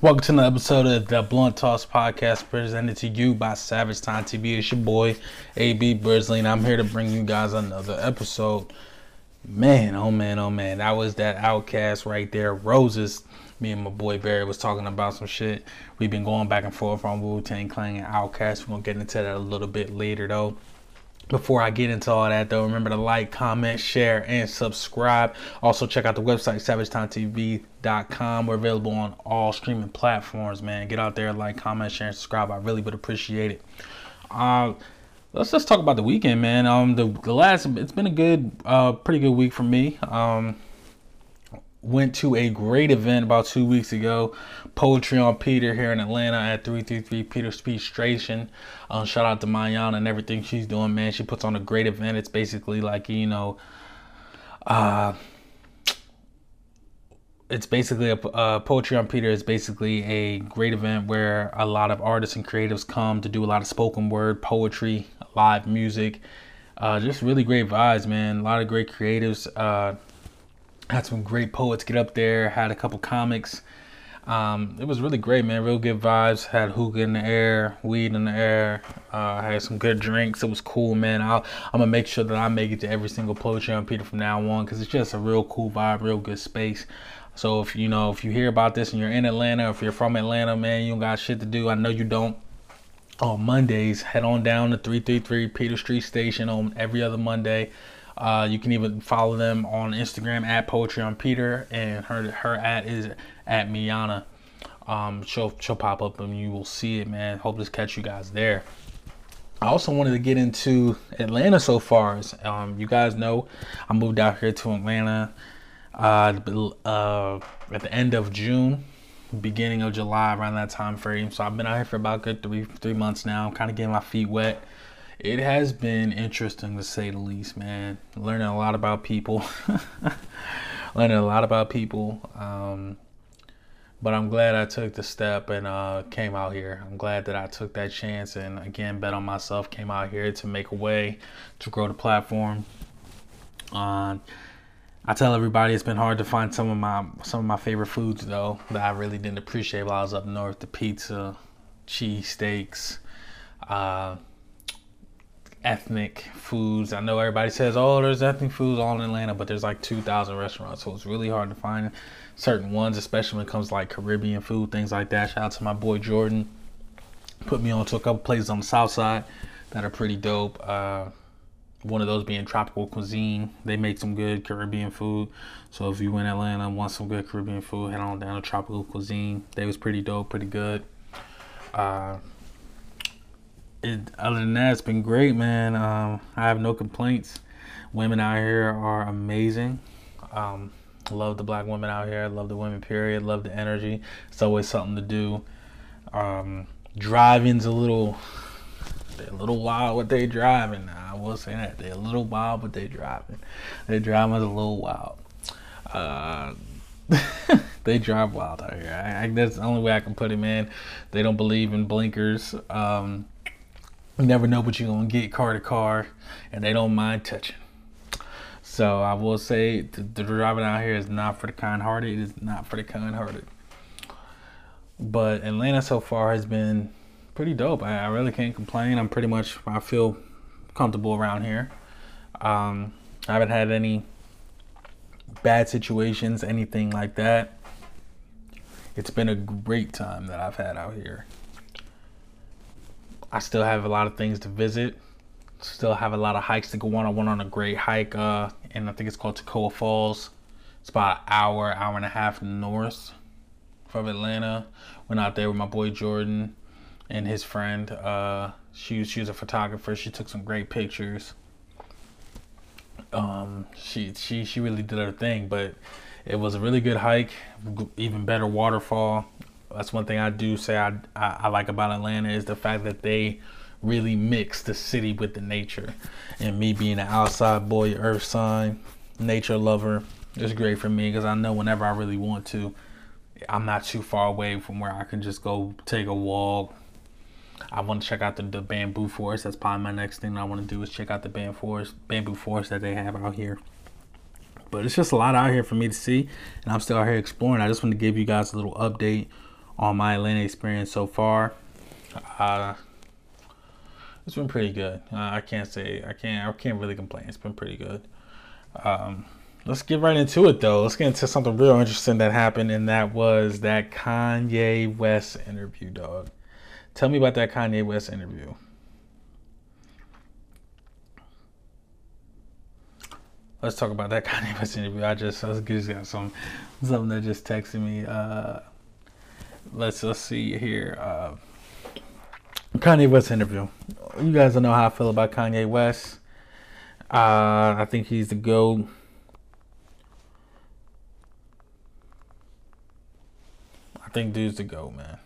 Welcome to another episode of the Blunt Toss Podcast presented to you by Savage Time TV. It's your boy, AB Birdsley, and I'm here to bring you guys another episode. Man, oh man, oh man, that was that OutKast right there. Roses. Me and my boy Barry was talking about some shit. We've been going back and forth on Wu Tang Clan and OutKast. We're gonna get into that a little bit later though. Before I get into all that, though, remember to like, comment, share, and subscribe. Also, check out the website, savagetimetv.com. We're available on all streaming platforms, man. Get out there, like, comment, share, and subscribe. I really would appreciate it. Uh, let's just talk about the weekend, man. Um, the, the last, it's been a good, uh, pretty good week for me. Um, went to a great event about two weeks ago. Poetry on Peter here in Atlanta at 333 Peter Street Station. Um, shout out to Mayana and everything she's doing, man. She puts on a great event. It's basically like, you know, uh, it's basically a uh, poetry on Peter is basically a great event where a lot of artists and creatives come to do a lot of spoken word poetry, live music, uh, just really great vibes, man. A lot of great creatives. Uh, had some great poets get up there. Had a couple comics. Um, it was really great, man. Real good vibes. Had hookah in the air, weed in the air. Uh, had some good drinks. It was cool, man. i am gonna make sure that I make it to every single poetry on Peter from now on because it's just a real cool vibe, real good space. So if you know if you hear about this and you're in Atlanta, if you're from Atlanta, man, you don't got shit to do. I know you don't. On Mondays, head on down to 333 Peter Street Station on every other Monday. Uh, you can even follow them on Instagram at Poetry on Peter, and her her at is at Miana. Um, she'll she'll pop up and you will see it, man. Hope to catch you guys there. I also wanted to get into Atlanta so far. As, um, you guys know, I moved out here to Atlanta uh, uh, at the end of June, beginning of July, around that time frame. So I've been out here for about good three three months now. I'm kind of getting my feet wet it has been interesting to say the least, man. Learning a lot about people, learning a lot about people. Um, but I'm glad I took the step and uh, came out here. I'm glad that I took that chance and again bet on myself. Came out here to make a way to grow the platform. Uh, I tell everybody it's been hard to find some of my some of my favorite foods though that I really didn't appreciate while I was up north. The pizza, cheese steaks. Uh, ethnic foods. I know everybody says, "Oh, there's ethnic foods all in Atlanta," but there's like 2,000 restaurants, so it's really hard to find certain ones, especially when it comes to like Caribbean food, things like that. Shout out to my boy Jordan. Put me on to a couple places on the south side that are pretty dope. Uh, one of those being Tropical Cuisine. They make some good Caribbean food. So if you in Atlanta and want some good Caribbean food, head on down to Tropical Cuisine. They was pretty dope, pretty good. Uh, it, other than that, it's been great, man. Um, I have no complaints. Women out here are amazing. Um, love the black women out here. Love the women, period. Love the energy. It's always something to do. Um, driving's a little, they're a little wild what they driving. I will say that they're a little wild, but they driving. They driving's a little wild. Uh, they drive wild out here. I, I, that's the only way I can put it, man. They don't believe in blinkers. Um, you never know what you're gonna get car to car, and they don't mind touching. So I will say the, the driving out here is not for the kind-hearted. It is not for the kind-hearted. But Atlanta so far has been pretty dope. I, I really can't complain. I'm pretty much I feel comfortable around here. Um, I haven't had any bad situations, anything like that. It's been a great time that I've had out here. I still have a lot of things to visit. Still have a lot of hikes to go on. I went on a great hike, uh, and I think it's called Toccoa Falls. It's about an hour, hour and a half north from Atlanta. Went out there with my boy Jordan and his friend. Uh, she she was a photographer. She took some great pictures. Um, she she she really did her thing, but it was a really good hike. Even better waterfall that's one thing I do say I, I, I like about Atlanta is the fact that they really mix the city with the nature. And me being an outside boy, earth sign, nature lover, it's great for me because I know whenever I really want to, I'm not too far away from where I can just go take a walk. I want to check out the, the bamboo forest. That's probably my next thing I want to do is check out the bamboo forest, bamboo forest that they have out here. But it's just a lot out here for me to see, and I'm still out here exploring. I just want to give you guys a little update on my Atlanta experience so far. Uh, it's been pretty good. Uh, I can't say I can't I can't really complain. It's been pretty good. Um, let's get right into it though. Let's get into something real interesting that happened, and that was that Kanye West interview, dog. Tell me about that Kanye West interview. Let's talk about that Kanye West interview. I just I just got some something that just texted me. Uh, let's let's see here. Uh, Kanye West interview. You guys don't know how I feel about Kanye West. Uh, I think he's the GOAT. I think dude's the GOAT, man.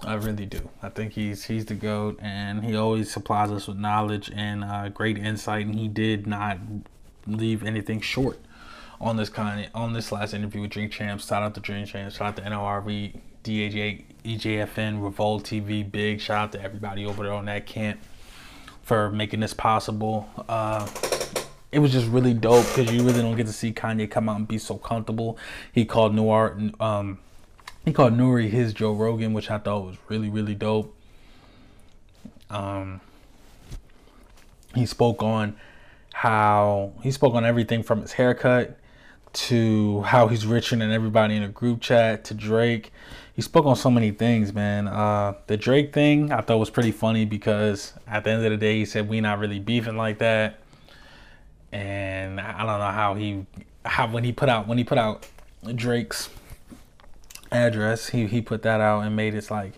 I really do. I think he's he's the goat, and he always supplies us with knowledge and uh, great insight. And he did not leave anything short on this kind on this last interview with Drink Champs. Shout out to Drink Champs. Shout out to N.O.R.E., DHA, EJFN, Revolt TV, big shout out to everybody over there on that camp for making this possible. Uh, it was just really dope because you really don't get to see Kanye come out and be so comfortable. He called N.O.R.E., um, he called N.O.R.E. his Joe Rogan, which I thought was really really dope. Um, he spoke on how he spoke on everything from his haircut to how he's richer than everybody in a group chat to Drake. He spoke on so many things, man. Uh, the Drake thing I thought was pretty funny because at the end of the day, he said we not really beefing like that, and I don't know how he how when he put out when he put out Drake's address, he he put that out and made it like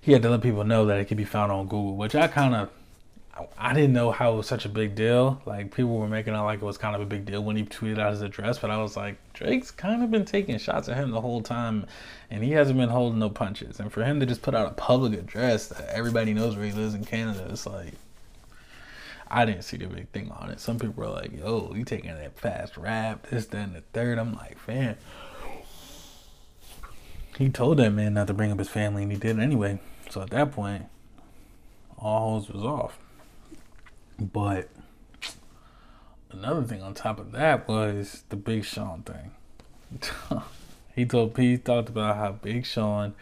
he had to let people know that it could be found on Google, which I kind of I didn't know how it was such a big deal. Like people were making it like it was kind of a big deal when he tweeted out his address, but I was like, Drake's kind of been taking shots at him the whole time, and he hasn't been holding no punches. And for him to just put out a public address that everybody knows where he lives in Canada, it's like I didn't see the big thing on it. Some people were like, "Yo, you taking that fast rap, this, then the third. I'm like, "Fam." He told that man not to bring up his family, and he did anyway. So at that point, all holes was off. But another thing on top of that was the Big Sean thing. he told he talked about how Big Sean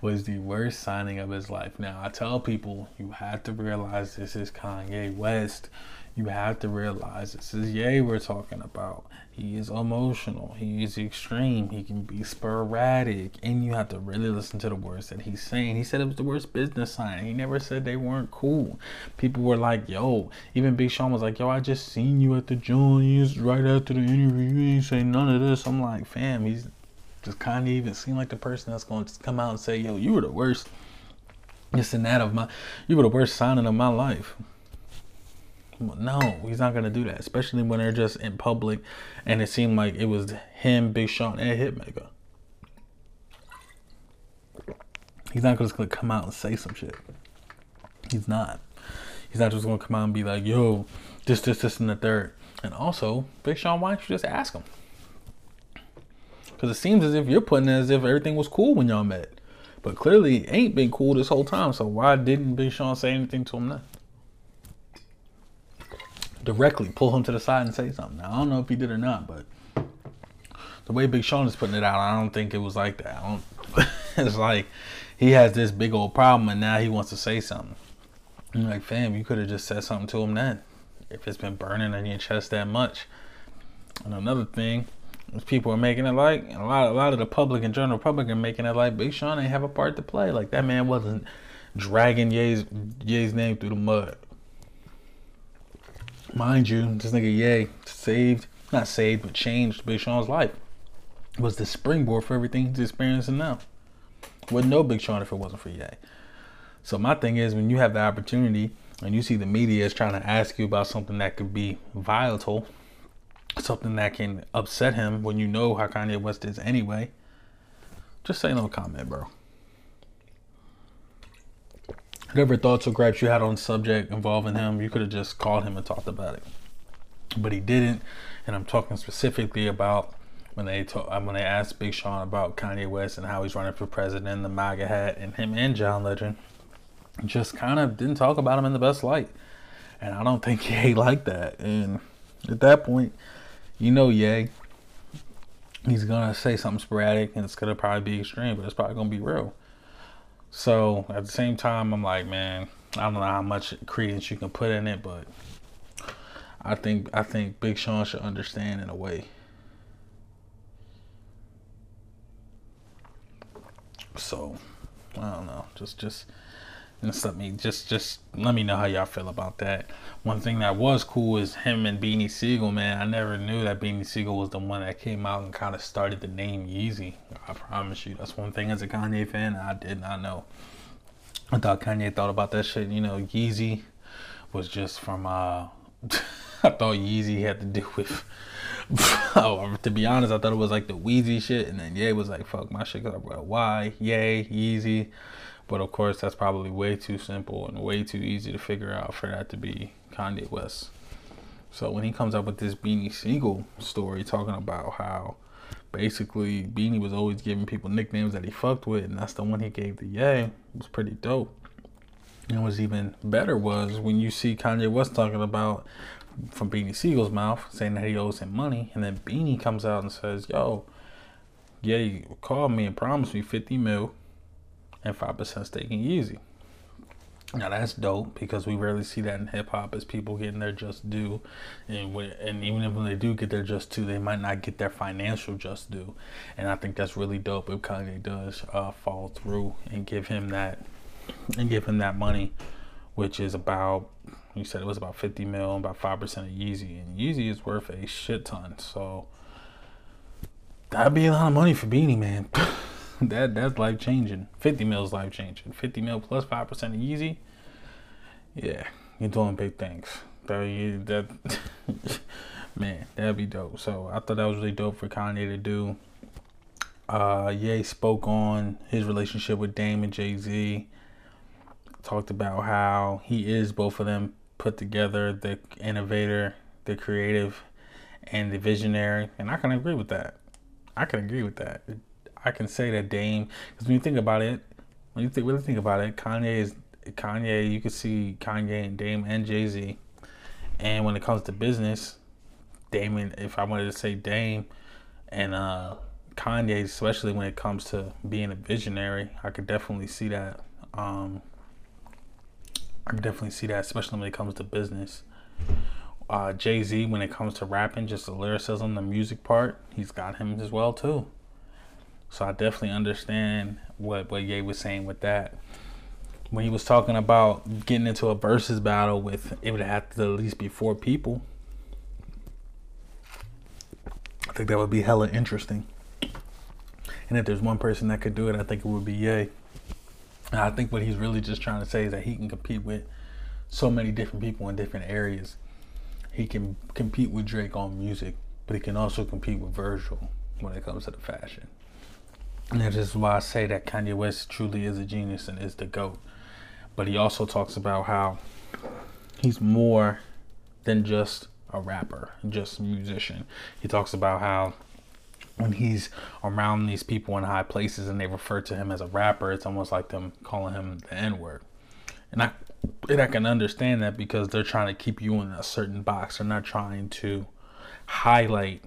was the worst signing of his life. Now I tell people you have to realize this is Kanye West. You have to realize this is Ye we're talking about. He is emotional. He is extreme. He can be sporadic. And you have to really listen to the words that he's saying. He said it was the worst business sign. He never said they weren't cool. People were like, yo, even Big Sean was like, yo, I just seen you at the joint right after the interview. You ain't say none of this. I'm like, fam, he's just kind of even seem like the person that's going to come out and say, yo, you were the worst. This and that of my, you were the worst signing of my life. No, he's not gonna do that, especially when they're just in public, and it seemed like it was him, Big Sean, and Hitmaker. He's not just gonna come out and say some shit. He's not. He's not just gonna come out and be like, "Yo, this, this, this, and the third. And also, Big Sean, why don't you just ask him? Because it seems as if you're putting it as if everything was cool when y'all met, but clearly ain't been cool this whole time. So why didn't Big Sean say anything to him then? Directly pull him to the side and say something. Now, I don't know if he did or not, but the way Big Sean is putting it out, I don't think it was like that. it's like he has this big old problem and now he wants to say something. I'm like, fam, you could have just said something to him then if it's been burning in your chest that much. And another thing is people are making it like a lot, a lot of the public and general public are making it like Big Sean ain't have a part to play. Like that man wasn't dragging Ye's Ye's name through the mud. Mind you, this nigga Ye saved, not saved, but changed Big Sean's life. Was the springboard for everything he's experiencing now. Wouldn't know Big Sean if it wasn't for Ye. So my thing is, when you have the opportunity and you see the media is trying to ask you about something that could be volatile, something that can upset him when you know how Kanye West is anyway, just say no comment, bro whatever thoughts or gripes you had on the subject involving him, you could have just called him and talked about it. But he didn't, and I'm talking specifically about when they talk, uh, when they asked Big Sean about Kanye West and how he's running for president, the MAGA hat, and him and John Legend just kind of didn't talk about him in the best light. And I don't think Ye liked that. And at that point, you know Ye he's gonna say something sporadic and it's gonna probably be extreme, but it's probably gonna be real. So at the same time, I'm like, man, I don't know how much credence you can put in it, but I think I think Big Sean should understand in a way. So I don't know. Just just just let me just just let me know how y'all feel about that. One thing that was cool is him and Beanie Sigel, man. I never knew that Beanie Sigel was the one that came out and kind of started the name Yeezy. I promise you, that's one thing as a Kanye fan I did not know. I thought Kanye thought about that shit. You know, Yeezy was just from. uh I thought Yeezy had to do with. oh, to be honest, I thought it was like the Wheezy shit, and then Ye was like, "Fuck my shit," cause I brought Why, Yay, Yeezy. But of course, that's probably way too simple and way too easy to figure out for that to be Kanye West. So when he comes up with this Beanie Sigel story talking about how basically Beanie was always giving people nicknames that he fucked with, and that's the one he gave to Ye, it was pretty dope. And what's even better was when you see Kanye West talking about from Beanie Sigel's mouth saying that he owes him money, and then Beanie comes out and says, "Yo, yeah, you called me and promised me 50 mil and 5% stake in Yeezy. Now that's dope because we rarely see that in hip hop as people getting their just due, and when, and even if when they do get their just due, they might not get their financial just due, and I think that's really dope if Kanye does uh, fall through and give him that, and give him that money, which is about you said it was about 50 mil, and about five percent of Yeezy, and Yeezy is worth a shit ton, so that'd be a lot of money for Beanie Man. that that's life changing. Fifty mil is life changing. Fifty mil plus five percent of Yeezy. Yeah, you're doing big things. That, that man, that'd be dope. So I thought that was really dope for Kanye to do. Uh, Ye spoke on his relationship with Dame and Jay Z. Talked about how he is both of them put together, the innovator, the creative, and the visionary, and I can agree with that. I can agree with that. I can say that Dame, because when you think about it, when you think, really think about it, Kanye is Kanye. You can see Kanye and Dame and Jay Z, and when it comes to business, Damon. If I wanted to say Dame and uh, Kanye, especially when it comes to being a visionary, I could definitely see that. Um, I could definitely see that, especially when it comes to business. Uh, Jay Z, when it comes to rapping, just the lyricism, the music part, he's got him as well too. So I definitely understand what what Ye was saying with that. When he was talking about getting into a versus battle with it would have to at least be four people. I think that would be hella interesting. And if there's one person that could do it, I think it would be Ye. And I think what he's really just trying to say is that he can compete with so many different people in different areas. He can compete with Drake on music, but he can also compete with Virgil when it comes to the fashion. And that is why I say that Kanye West truly is a genius and is the GOAT. But he also talks about how he's more than just a rapper, just a musician. He talks about how when he's around these people in high places and they refer to him as a rapper, it's almost like them calling him the N word. And I and I can understand that because they're trying to keep you in a certain box. They're not trying to highlight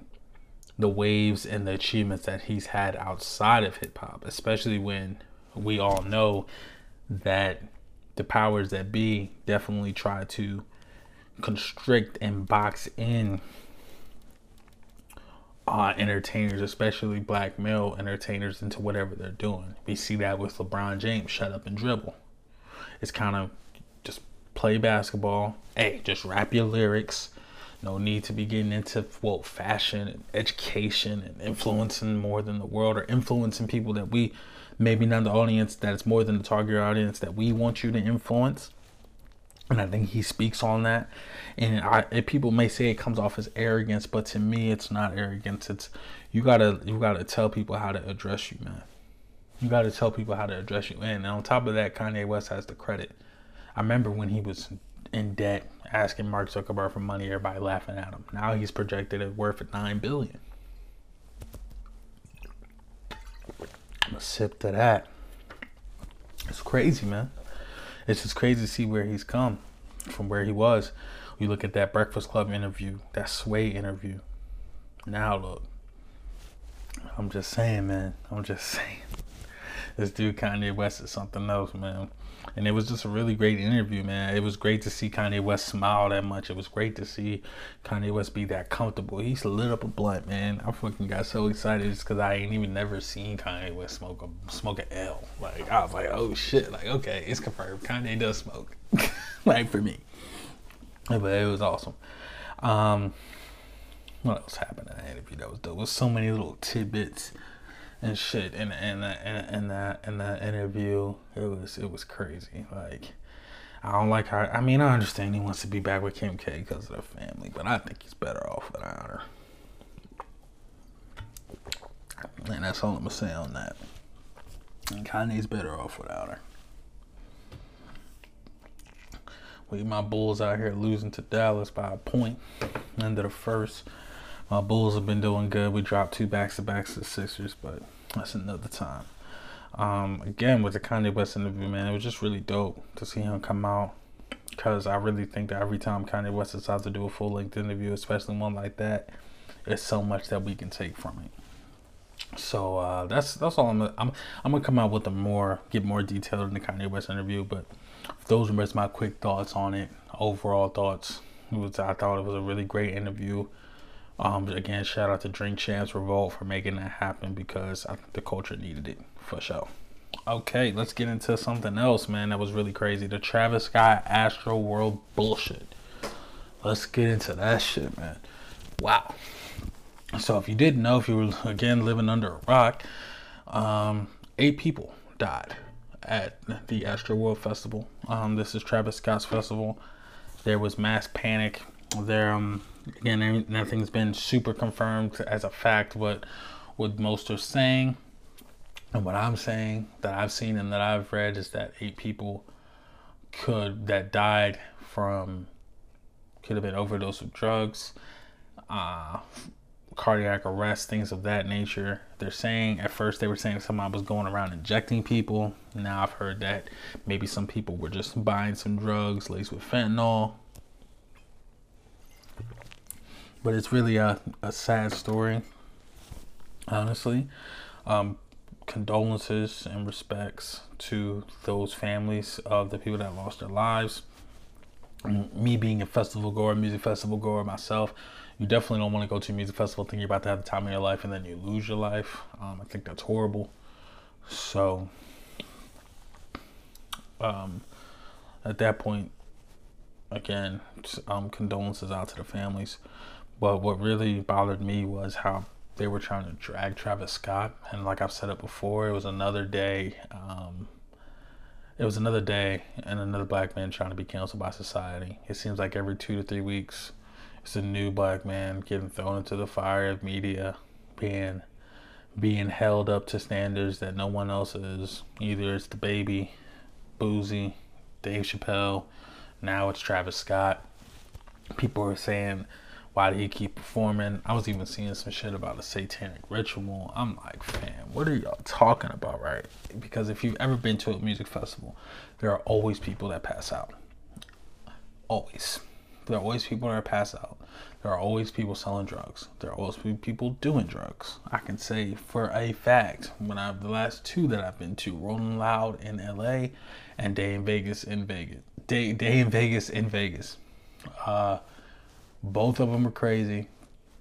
the waves and the achievements that he's had outside of hip hop, especially when we all know that the powers that be definitely try to constrict and box in uh, entertainers, especially black male entertainers, into whatever they're doing. We see that with LeBron James, shut up and dribble. It's kind of just play basketball. Hey, just rap your lyrics no need to be getting into well fashion and education and influencing more than the world or influencing people that we maybe not the audience that it's more than the target audience that we want you to influence and I think he speaks on that. And I, people may say it comes off as arrogance, but to me, it's not arrogance. It's you gotta you gotta tell people how to address you, man. You gotta tell people how to address you. And on top of that, Kanye West has the credit. I remember when he was in debt asking Mark Zuckerberg for money, everybody laughing at him. Now he's projected at worth at nine billion. I'm a sip to that. It's crazy, man. It's just crazy to see where he's come from where he was. You look at that Breakfast Club interview, that Sway interview. Now look. I'm just saying, man. I'm just saying. This dude Kanye West is something else, man. And it was just a really great interview, man. It was great to see Kanye West smile that much. It was great to see Kanye West be that comfortable. He's lit up a blunt, man. I fucking got so excited just because I ain't even never seen Kanye West smoke a smoke an L. Like I was like, oh shit, like okay, it's confirmed. Kanye does smoke, like for me. But it was awesome. Um, what else happened in that interview that was dope? Was so many little tidbits and shit in in in, in that in that interview. It was it was crazy. Like I don't like how. I mean, I understand he wants to be back with Kim K because of the family, but I think he's better off without her. And that's all I'm gonna say on that. And Kanye's better off without her. We my Bulls out here losing to Dallas by a point. Of the first. My Bulls have been doing good. We dropped two backs to backs to Sixers, but that's another time. Um, again, with the Kanye West interview, man, it was just really dope to see him come out. Because I really think that every time Kanye West decides to do a full length interview, especially one like that, there's so much that we can take from it. So uh, that's that's all I'm. I'm I'm gonna come out with a more get more detailed in the Kanye West interview, but those were just my quick thoughts on it. Overall thoughts. It was I thought it was a really great interview. Um, again, shout out to Drink Champs Revolt for making that happen because I think the culture needed it for sure. Okay, let's get into something else, man. That was really crazy. The Travis Scott Astroworld bullshit. Let's get into that shit, man. Wow. So, if you didn't know, if you were again living under a rock, um, eight people died at the Astroworld Festival. Um, this is Travis Scott's festival. There was mass panic. There, um, again, nothing's been super confirmed as a fact. What what most are saying, and what I'm saying that I've seen and that I've read is that eight people could that died from could have been overdose of drugs, uh, cardiac arrest, things of that nature. They're saying at first they were saying somebody was going around injecting people. Now I've heard that maybe some people were just buying some drugs laced with fentanyl. But it's really a, a sad story, honestly. Um, condolences and respects to those families of the people that lost their lives. Me being a festival goer, music festival goer myself, you definitely don't want to go to a music festival thinking you're about to have the time of your life and then you lose your life. Um, I think that's horrible. So, um, at that point, again, um, condolences out to the families. But what really bothered me was how they were trying to drag Travis Scott, and like I've said it before, it was another day. Um, it was another day, and another black man trying to be canceled by society. It seems like every two to three weeks, it's a new black man getting thrown into the fire of media, being being held up to standards that no one else is. Either it's DaBaby, Boosie, Dave Chappelle, now it's Travis Scott. People are saying why did he keep performing? I was even seeing some shit about a satanic ritual. I'm like, fam, what are y'all talking about, right? Because if you've ever been to a music festival, there are always people that pass out. Always. There are always people that pass out. There are always people selling drugs. There are always people doing drugs. I can say for a fact, when I've the last two that I've been to, Rolling Loud in LA and Day N Vegas in Vegas. Day Day N Vegas in Vegas. Uh both of them are crazy.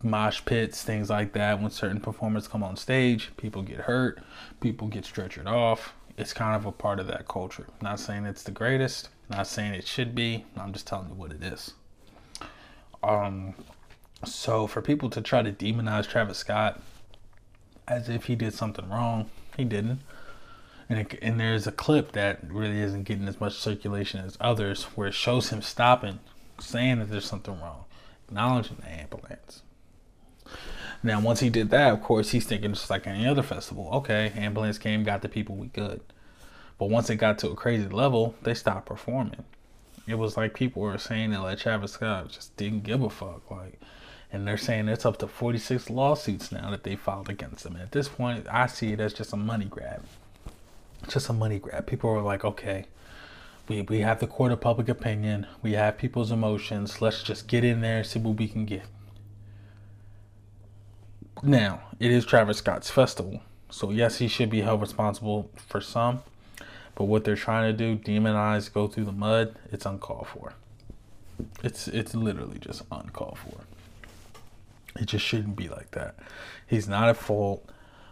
Mosh pits, things like that. When certain performers come on stage, people get hurt, people get stretchered off. It's kind of a part of that culture. Not saying it's the greatest, not saying it should be. I'm just telling you what it is. Um, so for people to try to demonize Travis Scott as if he did something wrong, he didn't. And, it, and there's a clip that really isn't getting as much circulation as others where it shows him stopping, saying that there's something wrong acknowledging the ambulance. Now, once he did that, of course, he's thinking just like any other festival. Okay, ambulance came, got the people, we good. But once it got to a crazy level, they stopped performing. It was like people were saying that like Travis Scott just didn't give a fuck. Like, and they're saying it's up to 46 lawsuits now that they filed against him. And at this point, I see it as just a money grab. Just a money grab. People are like, okay, we, we have the court of public opinion. We have people's emotions. Let's just get in there and see what we can get. Now, it is Travis Scott's festival. So, yes, he should be held responsible for some. But what they're trying to do, demonize, go through the mud, it's uncalled for. It's it's literally just uncalled for. It just shouldn't be like that. He's not at fault.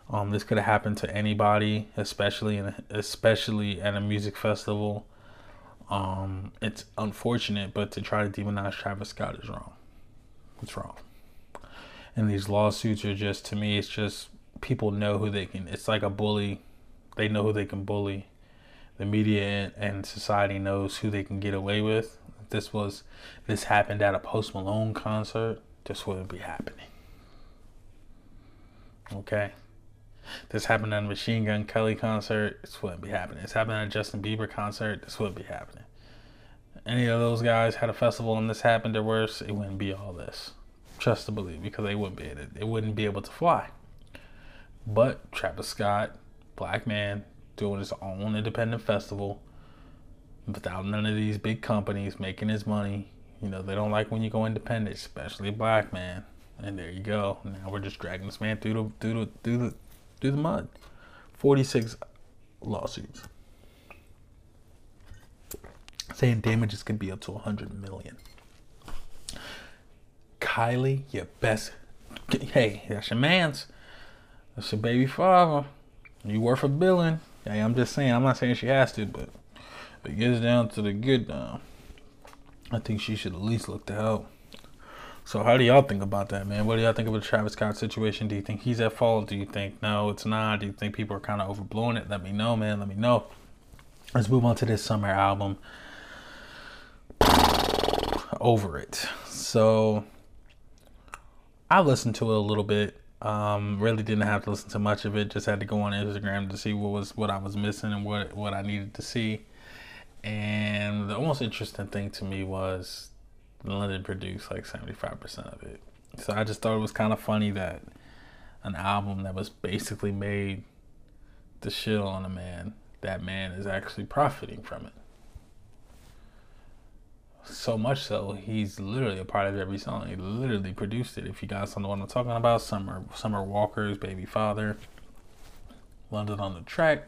Um, this could have happened to anybody, especially in especially at a music festival. Um, it's unfortunate, but to try to demonize Travis Scott is wrong. It's wrong. And these lawsuits are just to me, it's just people know who they can. It's like a bully. They know who they can bully. The media and, society knows who they can get away with. If this was this happened at a Post Malone concert, this wouldn't be happening. Okay. This happened at a Machine Gun Kelly concert, this wouldn't be happening. This happened at a Justin Bieber concert, this wouldn't be happening. Any of those guys had a festival and this happened or worse, it wouldn't be all this. Trust to believe, because they wouldn't be it wouldn't be able to fly. But Travis Scott, black man, doing his own independent festival without none of these big companies making his money. You know, they don't like when you go independent, especially black man. And there you go. Now we're just dragging this man through the through the through the through the. Forty six lawsuits. Saying damages can be up to a hundred million. Kylie, your best hey, that's your man's. That's your baby father. You worth a billion. Hey, I'm just saying, I'm not saying she has to, but it gets down to the good now, I think she should at least look to help. So how do y'all think about that, man? What do y'all think of the Travis Scott situation? Do you think he's at fault? Do you think no, it's not? Do you think people are kind of overblowing it? Let me know, man. Let me know. Let's move on to this summer album. Over it. So I listened to it a little bit. Um, really didn't have to listen to much of it. Just had to go on Instagram to see what was what I was missing and what what I needed to see. And the most interesting thing to me was London produced like 75% of it. So I just thought it was kind of funny that an album that was basically made to shit on a man, that man is actually profiting from it. So much so, he's literally a part of every song. He literally produced it. If you guys don't know what I'm talking about, Summer Summer Walker's Baby Father, London on the track,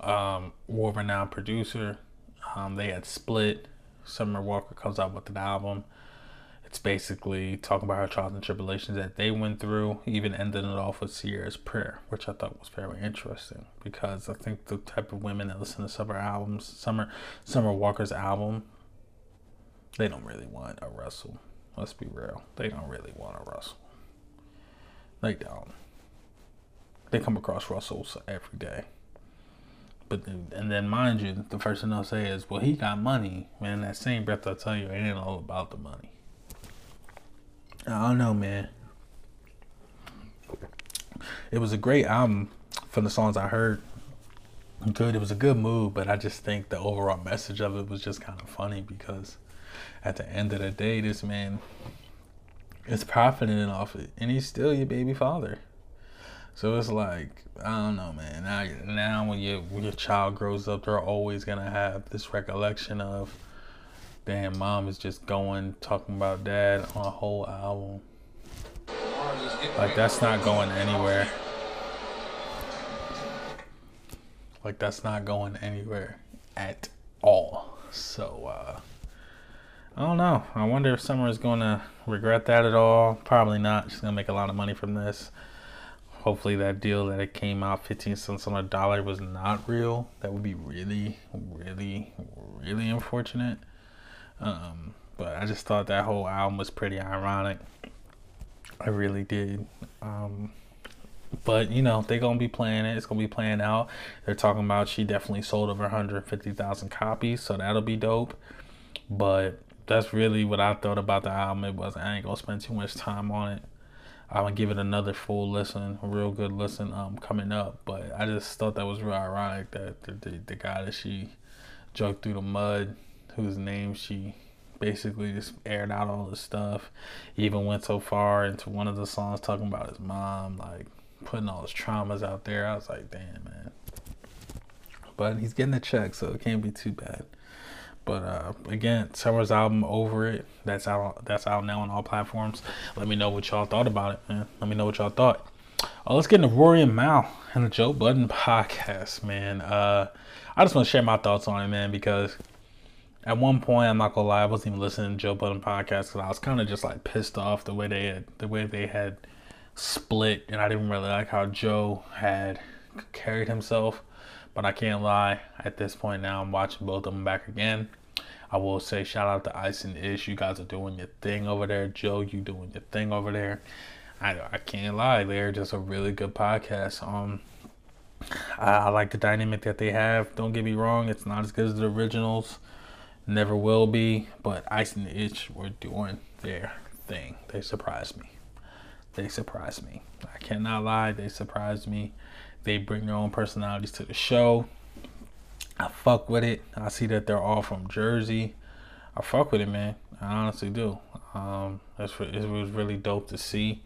um, world renowned producer. Um, they had split Summer Walker comes out with an album. It's basically talking about her trials and tribulations that they went through, even ending it off with Ciara's prayer, which I thought was very interesting because I think the type of women that listen to Summer albums, Summer Summer Walker's album, they don't really want a Russell. Let's be real. They don't really want a Russell. They don't. They come across Russells every day. But and then mind you, the first thing they'll say is, "Well, he got money." Man, that same breath, I'll tell you, it ain't all about the money. I don't know, man. It was a great album from the songs I heard. Good, it was a good move, but I just think the overall message of it was just kind of funny because at the end of the day, this man is profiting off it, and he's still your baby father. So it's like I don't know, man. Now, now when your when your child grows up, they're always gonna have this recollection of, damn, mom is just going talking about dad on a whole album. Like that's not going anywhere. Like that's not going anywhere at all. So uh, I don't know. I wonder if Summer is gonna regret that at all. Probably not. She's gonna make a lot of money from this hopefully that deal that it came out 15 cents on a dollar was not real. That would be really really really unfortunate. Um, but i just thought that whole album was pretty ironic. I really did. Um, but you know they're gonna be playing it. It's gonna be playing out. They're talking about she definitely sold over 150000 copies so that'll be dope. But that's really what i thought about the album. It was i ain't gonna spend too much time on it I'm gonna give it another full listen, a real good listen, um, coming up. But I just thought that was real ironic that the, the, the guy that she jumped through the mud, whose name she basically just aired out all this stuff. He even went so far into one of the songs talking about his mom, like putting all his traumas out there. I was like, damn, man. But he's getting a check, so it can't be too bad. But uh, again, Summer's album over it. That's out. That's out now on all platforms. Let me know what y'all thought about it, man. Let me know what y'all thought. Uh, let's get into Rory and Mal and the Joe Budden podcast, man. Uh, I just want to share my thoughts on it, man, because at one point, I'm not gonna lie, I wasn't even listening to Joe Budden podcast because I was kind of just like pissed off the way they had the way they had split, and I didn't really like how Joe had carried himself. But I can't lie, at this point now, I'm watching both of them back again. I will say shout out to Ice and Ish. You guys are doing your thing over there. Joe, you doing your thing over there. I I can't lie, they're just a really good podcast. Um, I, I like the dynamic that they have. Don't get me wrong, it's not as good as the originals. Never will be. But Ice and Ish were doing their thing. They surprised me. They surprised me. I cannot lie. They surprised me. They bring their own personalities to the show. I fuck with it. I see that they're all from Jersey. I fuck with it, man. I honestly do. Um, that's it was really dope to see,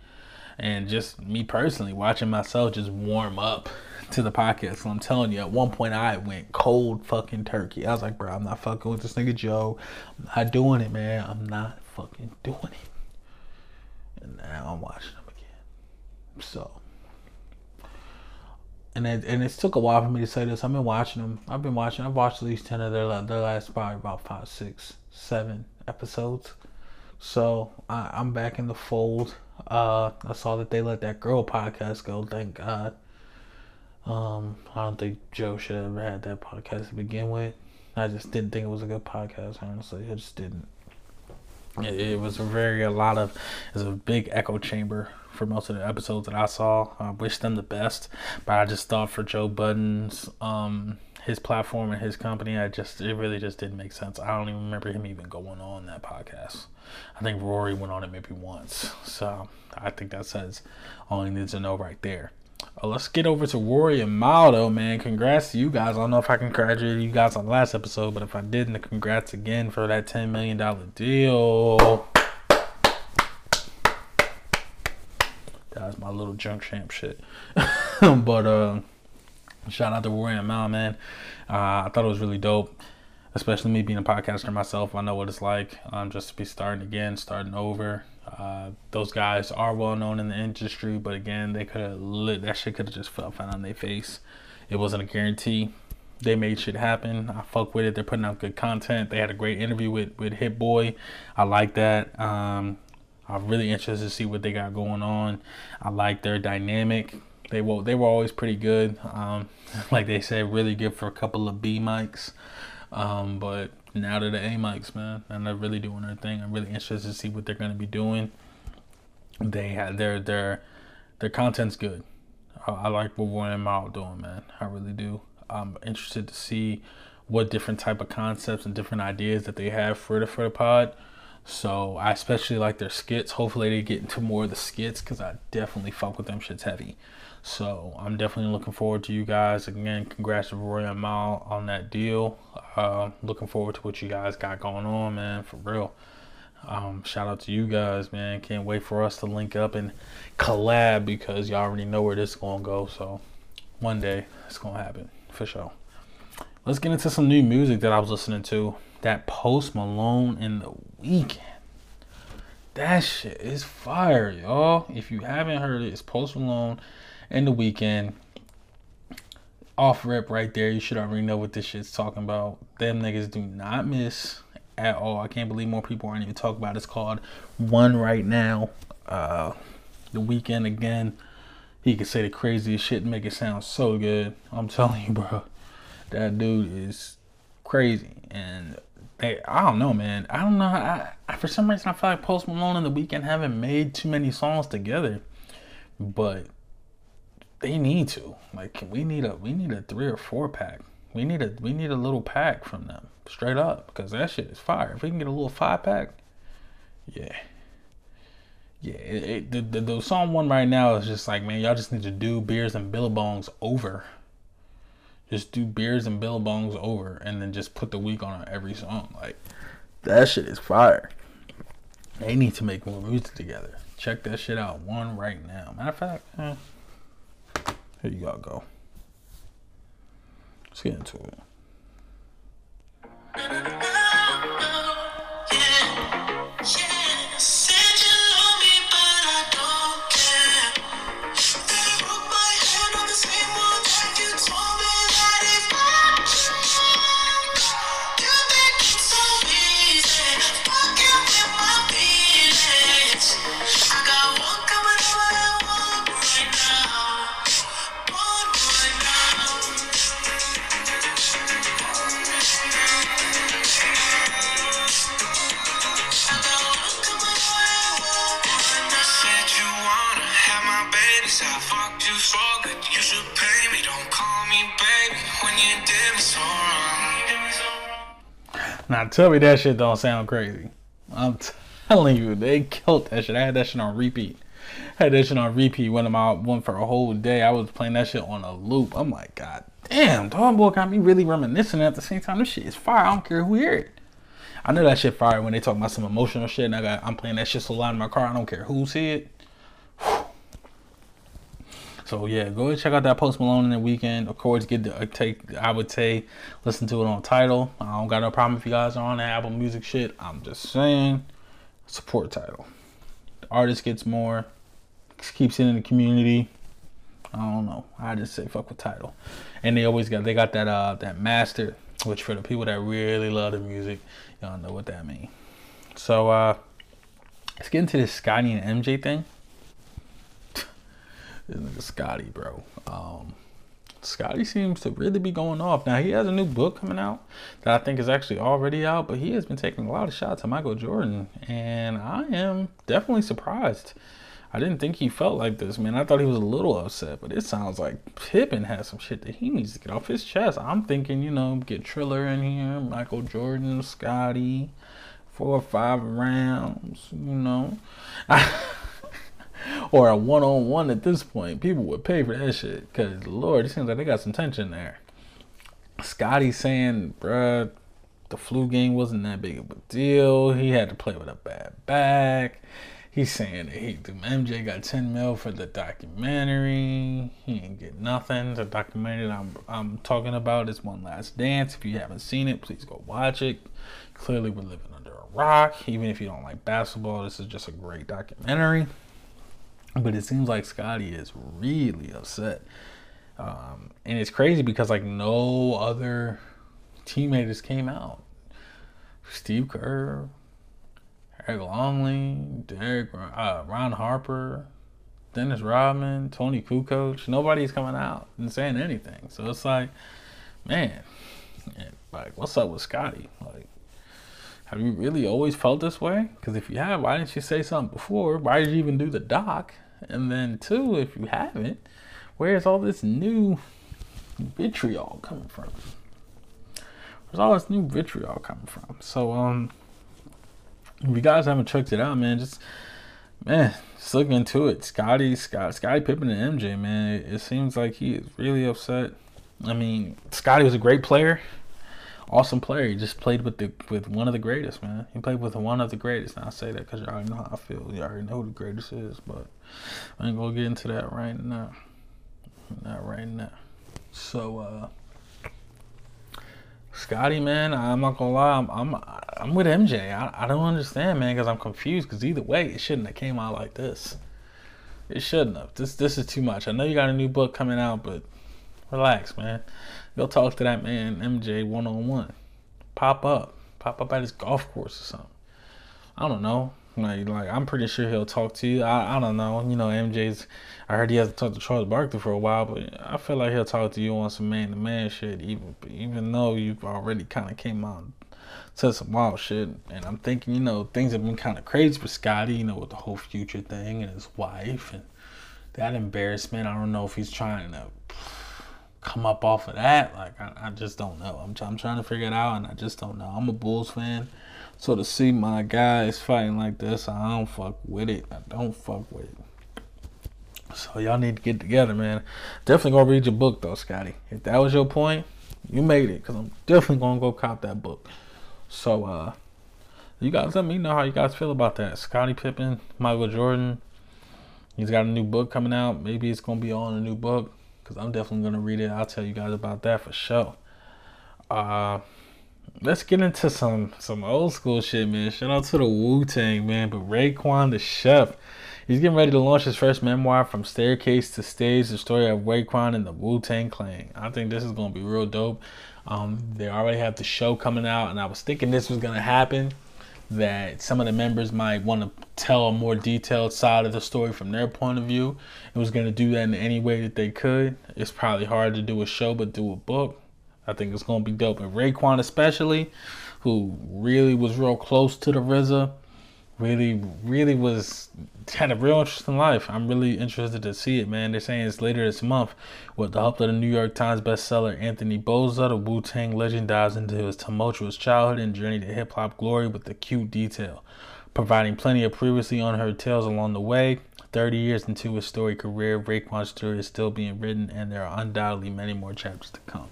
and just me personally watching myself just warm up to the podcast. So I'm telling you, at one point I went cold fucking turkey. I was like, bro, I'm not fucking with this nigga Joe. I'm not doing it, man. I'm not fucking doing it. And now I'm watching him again. So and it, and it took a while for me to say this. I've been watching them. I've been watching. I've watched at least ten of their their last probably about five, six, seven episodes. So I, I'm back in the fold. Uh, I saw that they let that girl podcast go. Thank God. Um, I don't think Joe should have ever had that podcast to begin with. I just didn't think it was a good podcast. Honestly, I just didn't. It, it was a very a lot of. It was a big echo chamber for most of the episodes that I saw. I wish them the best, but I just thought for Joe Budden's um his platform and his company, I just it really just didn't make sense. I don't even remember him even going on that podcast. I think Rory went on it maybe once, so I think that says all he needs to know right there. Uh, let's get over to Rory and Mal, man. Congrats to you guys. I don't know if I congratulated you guys on the last episode, but if I didn't, congrats again for that $10 million deal. That was my little junk champ shit. but uh, shout out to Rory and Mal, man. Uh, I thought it was really dope, especially me being a podcaster myself. I know what it's like um, just to be starting again, starting over. Uh, those guys are well known in the industry, but again, they could have lit that shit could have just fell flat on their face. It wasn't a guarantee. They made shit happen. I fuck with it. They're putting out good content. They had a great interview with with Hit Boy. I like that. Um, I'm really interested to see what they got going on. I like their dynamic. They were they were always pretty good. Um, like they said, really good for a couple of B mics. Um, but now they're the A mics, man, and they're really doing their thing. I'm really interested to see what they're gonna be doing. They had their their their content's good. I, I like what Warren and Mal doing, man. I really do. I'm interested to see what different type of concepts and different ideas that they have for the for the pod. So I especially like their skits. Hopefully they get into more of the skits because I definitely fuck with them shits heavy. So I'm definitely looking forward to you guys. Again, congrats to Rory and Mal on that deal. Uh, looking forward to what you guys got going on, man, for real. Um, shout out to you guys, man. Can't wait for us to link up and collab because y'all already know where this is gonna go. So one day it's gonna happen for sure. Let's get into some new music that I was listening to that Post Malone in The Weeknd. That shit is fire, y'all. If you haven't heard it, it's Post Malone in The Weeknd. Off rip right there. You should already know what this shit's talking about. Them niggas do not miss at all. I can't believe more people aren't even talking about it. It's called One Right Now. Uh, The Weeknd again. He can say the craziest shit and make it sound so good. I'm telling you, bro. That dude is crazy. And they, I don't know, man. I don't know. I, I, for some reason, I feel like Post Malone and The Weeknd haven't made too many songs together, but they need to. Like, we need a we need a three or four pack. We need a we need a little pack from them, straight up, because that shit is fire. If we can get a little five pack, yeah, yeah. It, it, the, the the song one right now is just like, man, y'all just need to do beers and billabongs over just do beers and billabongs over and then just put the week on every song. Like that shit is fire. They need to make more music together. Check that shit out. One right now. Matter of fact, eh, here you gotta go. Let's get into it. Now tell me that shit don't sound crazy. I'm telling you, they killed that shit. I had that shit on repeat. I had that shit on repeat One of my one for a whole day. I was playing that shit on a loop. I'm like, God damn, Dog Boy got me really reminiscing at the same time. This shit is fire. I don't care who hear it. I know that shit fire when they talk about some emotional shit and I got I'm playing that shit so loud in my car. I don't care who see it. So yeah, go and check out that Post Malone in the Weeknd. Of course, get the uh, take. I would say listen to it on Tidal. I don't got no problem if you guys are on the Apple Music shit. I'm just saying, support Tidal. The artist gets more, keeps it in the community. I don't know. I just say fuck with Tidal. and they always got they got that uh that master, which for the people that really love the music, y'all know what that means. So uh, let's get into this Scottie and MJ thing this nigga Scottie, bro. Um, Scottie seems to really be going off. Now he has a new book coming out that I think is actually already out, but he has been taking a lot of shots at Michael Jordan, and I am definitely surprised. I didn't think he felt like this, man. I thought he was a little upset, but it sounds like Pippen has some shit that he needs to get off his chest. I'm thinking, you know, get Triller in here, Michael Jordan, Scottie, four or five rounds, you know. or a one on one at this point. People would pay for that shit because Lord, it seems like they got some tension there. Scottie saying, bruh, the flu game wasn't that big of a deal. He had to play with a bad back. He's saying that he MJ got 10 mil for the documentary. He ain't get nothing. The documentary I'm I'm talking about is One Last Dance. If you haven't seen it, please go watch it. Clearly we're living under a rock. Even if you don't like basketball, this is just a great documentary. But it seems like Scottie is really upset. Um, and it's crazy because like no other teammates came out. Steve Kerr, Eric Longley, Derek, uh, Ron Harper, Dennis Rodman, Toni Kukoc. Nobody's coming out and saying anything. So it's like, man, like what's up with Scottie? Like, have you really always felt this way? Because if you have, why didn't you say something before? Why did you even do the doc? And then two, if you haven't, where's all this new vitriol coming from? Where's all this new vitriol coming from? So um if you guys haven't checked it out, man, just man, just look into it. Scottie, Scott, Scottie Pippen and MJ, man. It, it seems like he is really upset. I mean, Scottie was a great player awesome player. He just played with the with one of the greatest, man. He played with one of the greatest. And I say that because you already know how I feel. You already know who the greatest is, but I ain't gonna get into that right now. Not right now. So, uh, Scottie, man, I'm not gonna lie, I'm I'm, I'm with MJ. I, I don't understand, man, because I'm confused. Because either way, it shouldn't have came out like this. It shouldn't have. This this is too much. I know you got a new book coming out, but relax, man. Go talk to that man MJ one on one. Pop up, pop up at his golf course or something. I don't know. Like, like I'm pretty sure he'll talk to you. I, I don't know. You know, MJ's. I heard he hasn't talked to Charles Barkley for a while, but I feel like he'll talk to you on some man to man shit. Even even though you've already kind of came out said some wild shit, and I'm thinking, you know, things have been kind of crazy for Scottie. You know, with the whole future thing and his wife and that embarrassment. I don't know if he's trying to come up off of that. Like I, I just don't know. I'm, I'm trying to figure it out, and I just don't know. I'm a Bulls fan, so to see my guys fighting like this, I don't fuck with it. I don't fuck with it. So y'all need to get together, man. Definitely gonna read your book though, Scottie. If that was your point, you made it. Cause I'm definitely gonna go cop that book. So uh, you guys let me know how you guys feel about that. Scottie Pippen, Michael Jordan. He's got a new book coming out. Maybe it's gonna be on a new book because I'm definitely gonna read it. I'll tell you guys about that for sure. Uh, let's get into some some old school shit, man. Shout out to the Wu Tang, man. But Raekwon the Chef, he's getting ready to launch his first memoir, From Staircase to Stage: The Story of Raekwon and the Wu Tang Clan. I think this is gonna be real dope. Um, they already have the show coming out, and I was thinking this was gonna happen that some of the members might want to tell a more detailed side of the story from their point of view. It was going to do that in any way that they could. It's probably hard to do a show, but do a book. I think it's going to be dope. And Raekwon, especially, who really was real close to the RZA, really, really was had a real interesting life. I'm really interested to see it, man. They're saying it's later this month. With the help of the New York Times bestseller Anthony Bozza, the Wu Tang legend dives into his tumultuous childhood and journey to hip hop glory with acute detail, providing plenty of previously unheard tales along the way. 30 years into his story career, Raekwon's story is still being written, and there are undoubtedly many more chapters to come.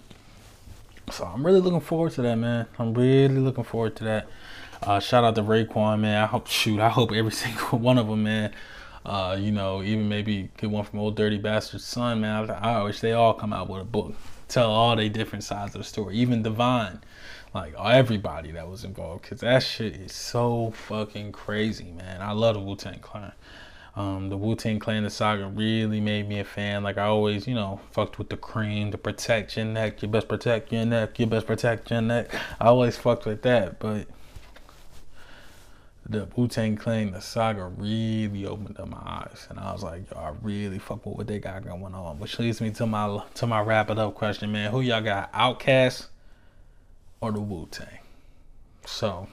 So I'm really looking forward to that, man. I'm really looking forward to that. Uh, shout out to Raekwon, man. I hope, shoot, I hope every single one of them, man. Uh, you know, even maybe get one from Ol' Dirty Bastard's son, man. I, I wish they all come out with a book, tell all they different sides of the story. Even Divine, like everybody that was involved, cause that shit is so fucking crazy, man. I love the Wu Tang Clan. Um, the Wu Tang Clan, the saga really made me a fan. Like I always, you know, fucked with the C.R.E.A.M., the protect your neck, you best protect your neck, you best protect your neck. I always fucked with that, but the Wu Tang Clan, the saga really opened up my eyes, and I was like, yo, I really fuck with what they got going on. Which leads me to my to my wrap it up question, man. Who y'all got, Outkast or the Wu Tang? So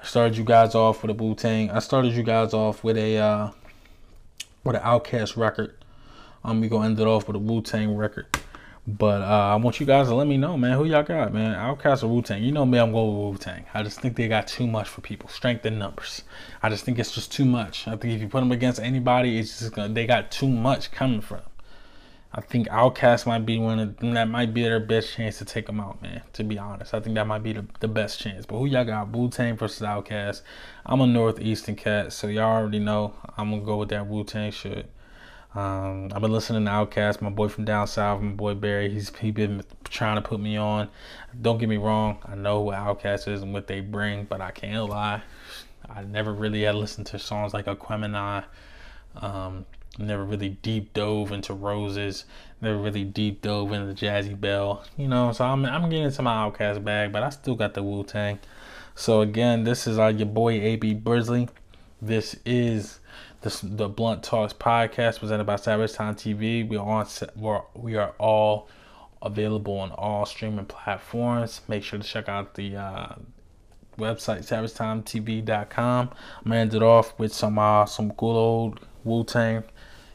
I started you guys off with a Wu Tang. I started you guys off with a uh, with an OutKast record. Um, we gonna end it off with a Wu Tang record. But uh, I want you guys to let me know, man, who y'all got, man. OutKast or Wu Tang? You know me, I'm going with Wu Tang. I just think they got too much for people. Strength in numbers. I just think it's just too much. I think if you put them against anybody, it's just gonna, they got too much coming from them. I think OutKast might be one of them that might be their best chance to take them out, man. To be honest, I think that might be the, the best chance. But who y'all got? Wu Tang versus Outkast. I'm a Northeastern cat, so y'all already know I'm gonna go with that Wu Tang shit. Um, I've been listening to OutKast, my boy from down south, my boy Barry. He's he been trying to put me on. Don't get me wrong, I know what OutKast is and what they bring, but I can't lie. I never really had listened to songs like Aquemini. Um, never really deep dove into Roses. Never really deep dove into Jazzy Belle. You know, so I'm I'm getting into my Outkast bag, but I still got the Wu Tang. So again, this is uh, your boy AB Brisley. This is the Blunt Talks podcast presented by Savage Time TV. We are on we're, we are all available on all streaming platforms. Make sure to check out the uh, website savagetimetv.com. I'm gonna end it off with some uh, some good old Wu Tang.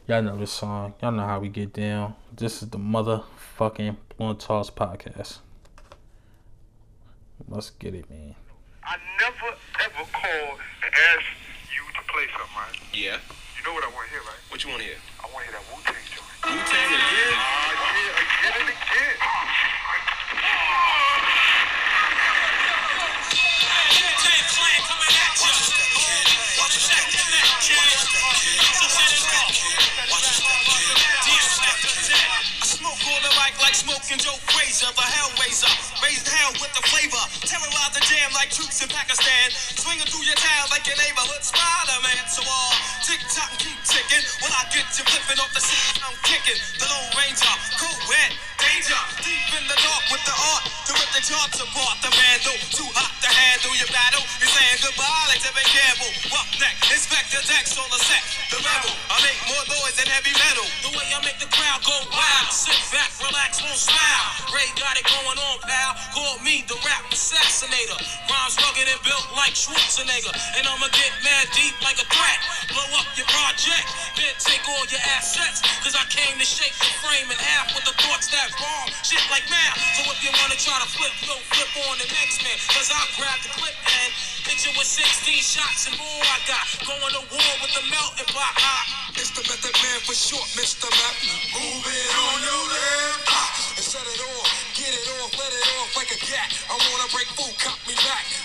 Y'all know this song. Y'all know how we get down. This is the motherfucking Blunt Talks podcast. Let's get it, man. I never ever called and asked you to play something, right? Yeah. You know what I want to hear, right? What you want to hear? I want to hear that Wu Tang joint. Wu Tang again? Ah, yeah, again and again. like smoking Joe Frazier, the Hellraiser. Raised hell with the flavor. Terrorize the jam like troops in Pakistan. Swinging through your town like your neighborhood Spider-Man. So all uh, tick tock and keep ticking. When I get you flipping off the seat, I'm kicking. The Lone Ranger, cool wet, danger. Deep in the dark with the art to rip the vandal, too hot to handle your battle. You're saying goodbye like be careful. Rough neck, Inspectah Deck on the set. The rebel, I make more noise than heavy metal. The way I make the crowd go wild. Sit back, relax, won't smile. Rae got it going on, pal. Call me the rap assassinator. Rhymes rugged and built like Schwarzenegger. And I'ma get mad deep like a threat. Blow up your project, then take all your assets. Cause I came to shake the frame in half with the thoughts that bomb. Shit like math. So if you wanna try to flip, yo, flip on the next man. Cause I grab the clip and hit with 16 shots and more I got. Going to war with the melting pot. It's the method man for short, Mr. Meth. Move it on your left. Ah, and set it off. Get it off, let it off like a cat. I wanna break food, cop me back.